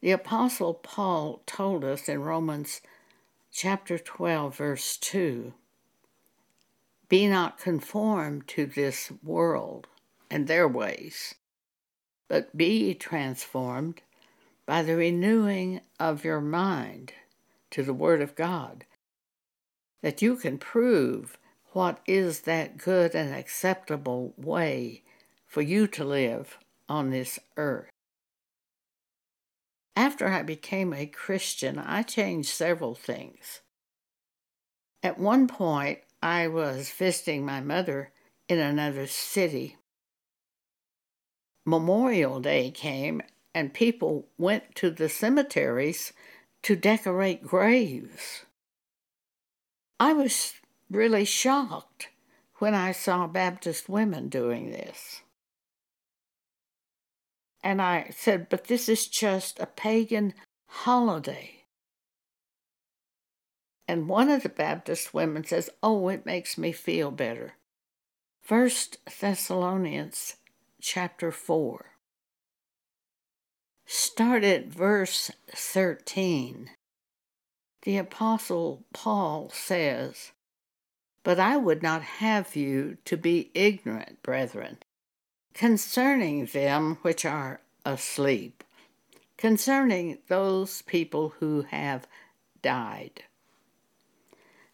The Apostle Paul told us in Romans chapter 12, verse 2 Be not conformed to this world and their ways, but be transformed by the renewing of your mind to the Word of God, that you can prove what is that good and acceptable way for you to live on this earth. After I became a Christian, I changed several things. At one point, I was visiting my mother in another city. Memorial Day came, and people went to the cemeteries to decorate graves. I was really shocked when I saw Baptist women doing this. And I said, But this is just a pagan holiday. And one of the Baptist women says, Oh, it makes me feel better. First Thessalonians chapter 4. Start at verse 13. The Apostle Paul says, But I would not have you to be ignorant, brethren, concerning them which are asleep, concerning those people who have died,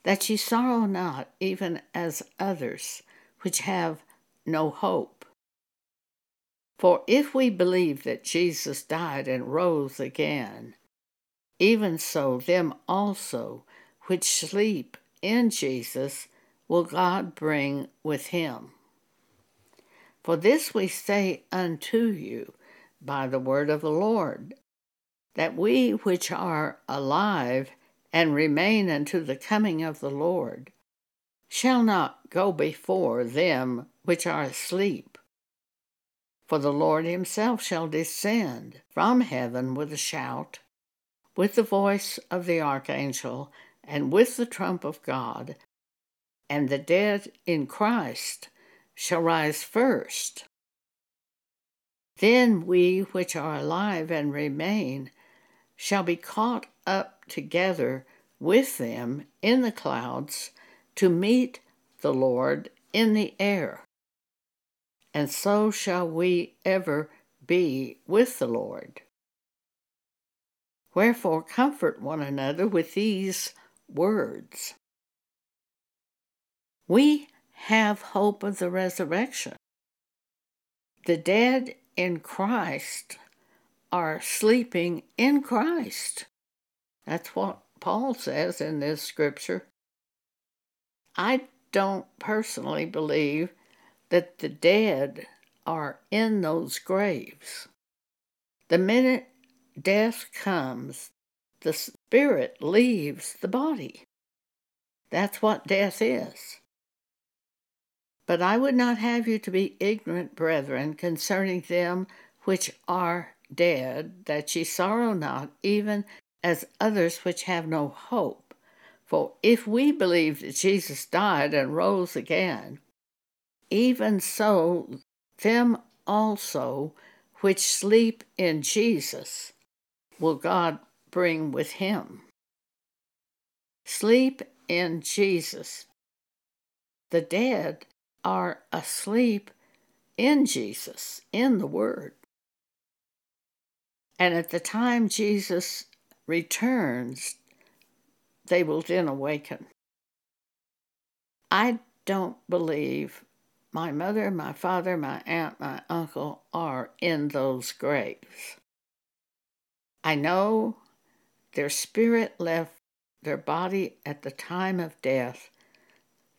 that ye sorrow not, even as others which have no hope. For if we believe that Jesus died and rose again, even so them also which sleep in Jesus will God bring with him. For this we say unto you by the word of the Lord, that we which are alive and remain unto the coming of the Lord shall not go before them which are asleep. For the Lord himself shall descend from heaven with a shout, with the voice of the archangel, and with the trump of God, and the dead in Christ shall rise first. Then we which are alive and remain shall be caught up together with them in the clouds to meet the Lord in the air and so shall we ever be with the Lord. Wherefore, comfort one another with these words. We have hope of the resurrection. The dead in Christ are sleeping in Christ. That's what Paul says in this scripture. I don't personally believe that the dead are in those graves. The minute death comes, the spirit leaves the body. That's what death is. But I would not have you to be ignorant, brethren, concerning them which are dead, that ye sorrow not, even as others which have no hope. For if we believe that Jesus died and rose again, even so, them also which sleep in Jesus will God bring with him. Sleep in Jesus. The dead are asleep in Jesus, in the Word. And at the time Jesus returns, they will then awaken. I don't believe my mother, my father, my aunt, my uncle are in those graves. I know their spirit left their body at the time of death.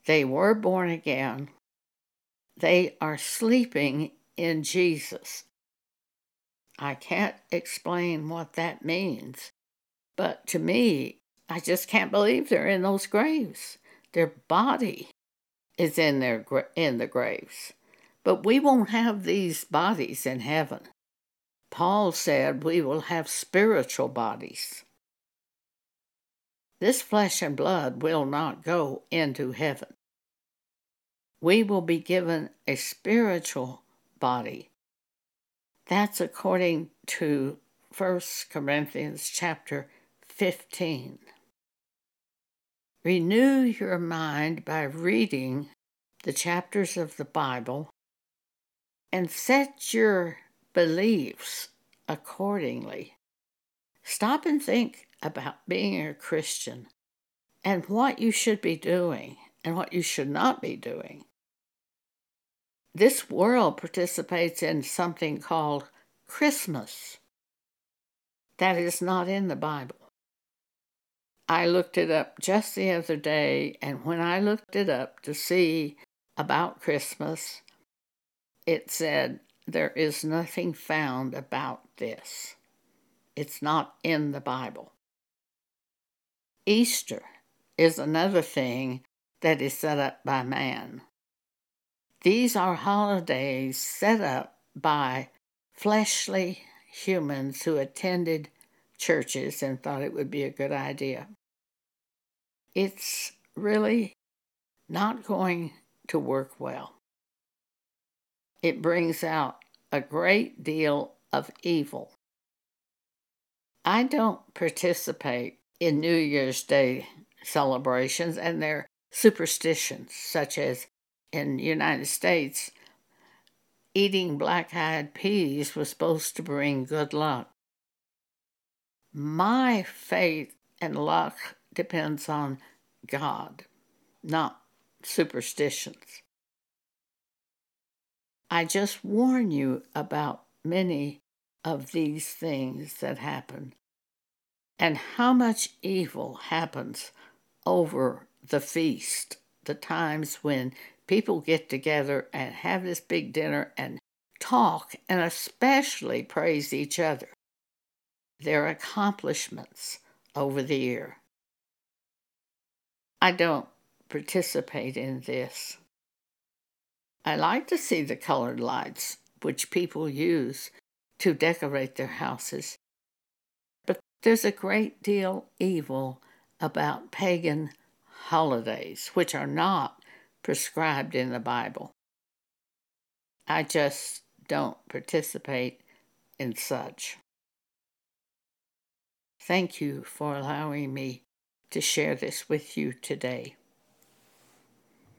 They were born again. They are sleeping in Jesus. I can't explain what that means, but to me, I just can't believe they're in those graves. Their body is in their in the graves. But we won't have these bodies in heaven. Paul said we will have spiritual bodies. This flesh and blood will not go into heaven. We will be given a spiritual body. That's according to 1 Corinthians chapter 15. Renew your mind by reading the chapters of the Bible and set your beliefs accordingly. Stop and think about being a Christian and what you should be doing and what you should not be doing. This world participates in something called Christmas. That is not in the Bible. I looked it up just the other day, and when I looked it up to see about Christmas, it said there is nothing found about this. It's not in the Bible. Easter is another thing that is set up by man. These are holidays set up by fleshly humans who attended churches and thought it would be a good idea. It's really not going to work well. It brings out a great deal of evil. I don't participate in New Year's Day celebrations and their superstitions, such as in the United States, eating black eyed peas was supposed to bring good luck. My faith and luck depends on God, not superstitions. I just warn you about many of these things that happen and how much evil happens over the feast, the times when people get together and have this big dinner and talk and especially praise each other, their accomplishments over the year. I don't participate in this. I like to see the colored lights which people use to decorate their houses, but there's a great deal evil about pagan holidays which are not prescribed in the Bible. I just don't participate in such. Thank you for allowing me to share this with you today.